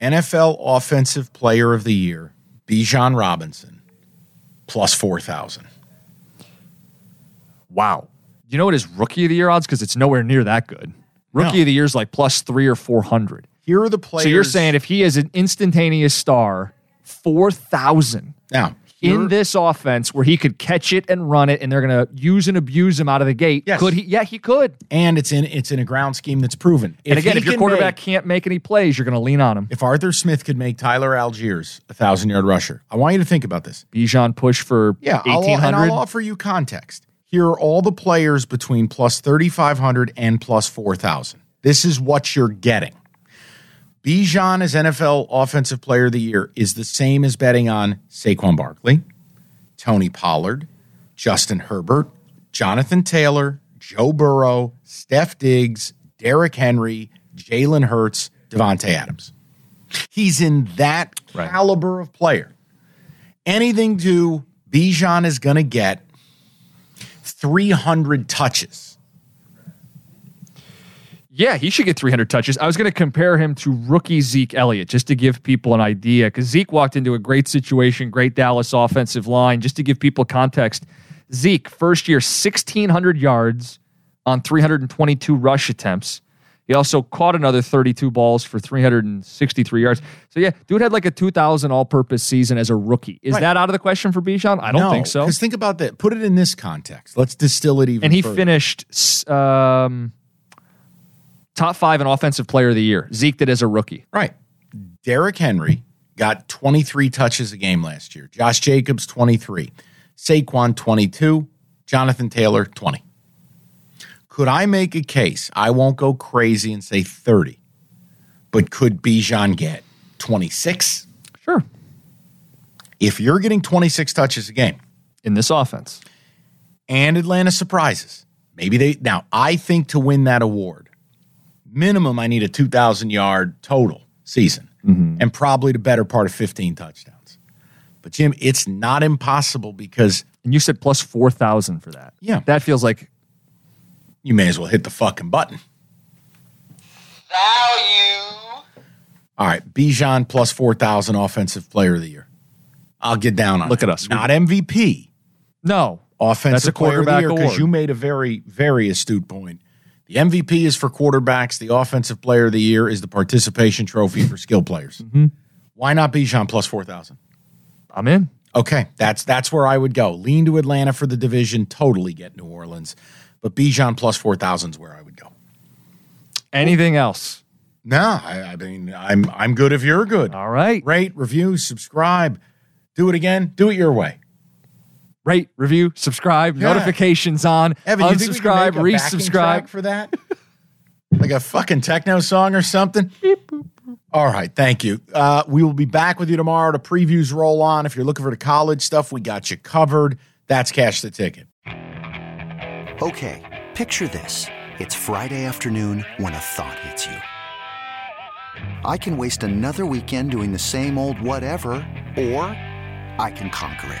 NFL Offensive Player of the Year, Bijan Robinson, plus 4,000. Wow. You know what his rookie of the year odds? Because it's nowhere near that good. Rookie No. of the year is like plus three or 400. Here are the players. So you're saying if he is an instantaneous star, 4,000 now in this offense where he could catch it and run it and they're going to use and abuse him out of the gate. Yes. Could he? Yeah, he could. and it's in it's in a ground scheme that's proven. and again, if your quarterback make- can't make any plays, you're going to lean on him. if Arthur Smith could make Tyler Allgeier a thousand yard rusher, I want you to think about this. Bijan push for Yeah, I'll, and 1,800. I'll offer you context. Here are all the players between plus 3,500 and plus 4,000. This is what you're getting. Bijan as NFL Offensive Player of the Year is the same as betting on Saquon Barkley, Tony Pollard, Justin Herbert, Jonathan Taylor, Joe Burrow, Steph Diggs, Derrick Henry, Jalen Hurts, Davante Adams. He's in that Right. caliber of player. Anything to Bijan is going to get 300 touches. Yeah, he should get 300 touches. I was going to compare him to rookie Zeke Elliott just to give people an idea because Zeke walked into a great situation, great Dallas offensive line. Just to give people context, Zeke, first year, 1,600 yards on 322 rush attempts. He also caught another 32 balls for 363 yards. So, yeah, dude had like a 2,000 all purpose season as a rookie. Is Right. that out of the question for Bijan? I don't think so. Because think about that. Put it in this context. Let's distill it even And he further. finished um, top five in offensive player of the year. Zeke did as a rookie. Right. Derrick Henry got 23 touches a game last year. Josh Jacobs, 23. Saquon, 22. Jonathan Taylor, 20. Could I make a case? I won't go crazy and say 30, but could Bijan get 26? Sure. If you're getting 26 touches a game In this offense. and Atlanta surprises, maybe they. Now, I think to win that award, minimum, I need a 2,000 yard total season mm-hmm. and probably the better part of 15 touchdowns. But, Jim, it's not impossible because And you said plus 4,000 for that. Yeah. That feels like you may as well hit the fucking button. Value. All right, Bijan plus 4,000 offensive player of the year. I'll get down on Look it. at us. Not MVP. no. offensive That's a player of the quarterback year because you made a very very astute point. The MVP is for quarterbacks. The offensive player of the year is the participation trophy for skill players. Mm-hmm. Why not Bijan plus four thousand? I'm in. Okay, that's that's where I would go. Lean to Atlanta for the division. Totally get New Orleans, but Bijan plus four thousand is where I would go. Anything else? No, I, I mean I'm I'm good if you're good. All right. Rate, review, subscribe. Do it again. Do it your way. Rate, review, subscribe, Yeah. notifications on, Evan, you think we unsubscribe, make a resubscribe. track for that? like a fucking techno song or something? All right, thank you. Uh, we will be back with you tomorrow to previews roll on. If you're looking for the college stuff, we got you covered. That's Cash the Ticket. Okay, picture this. It's Friday afternoon when a thought hits you. I can waste another weekend doing the same old whatever, or I can conquer it.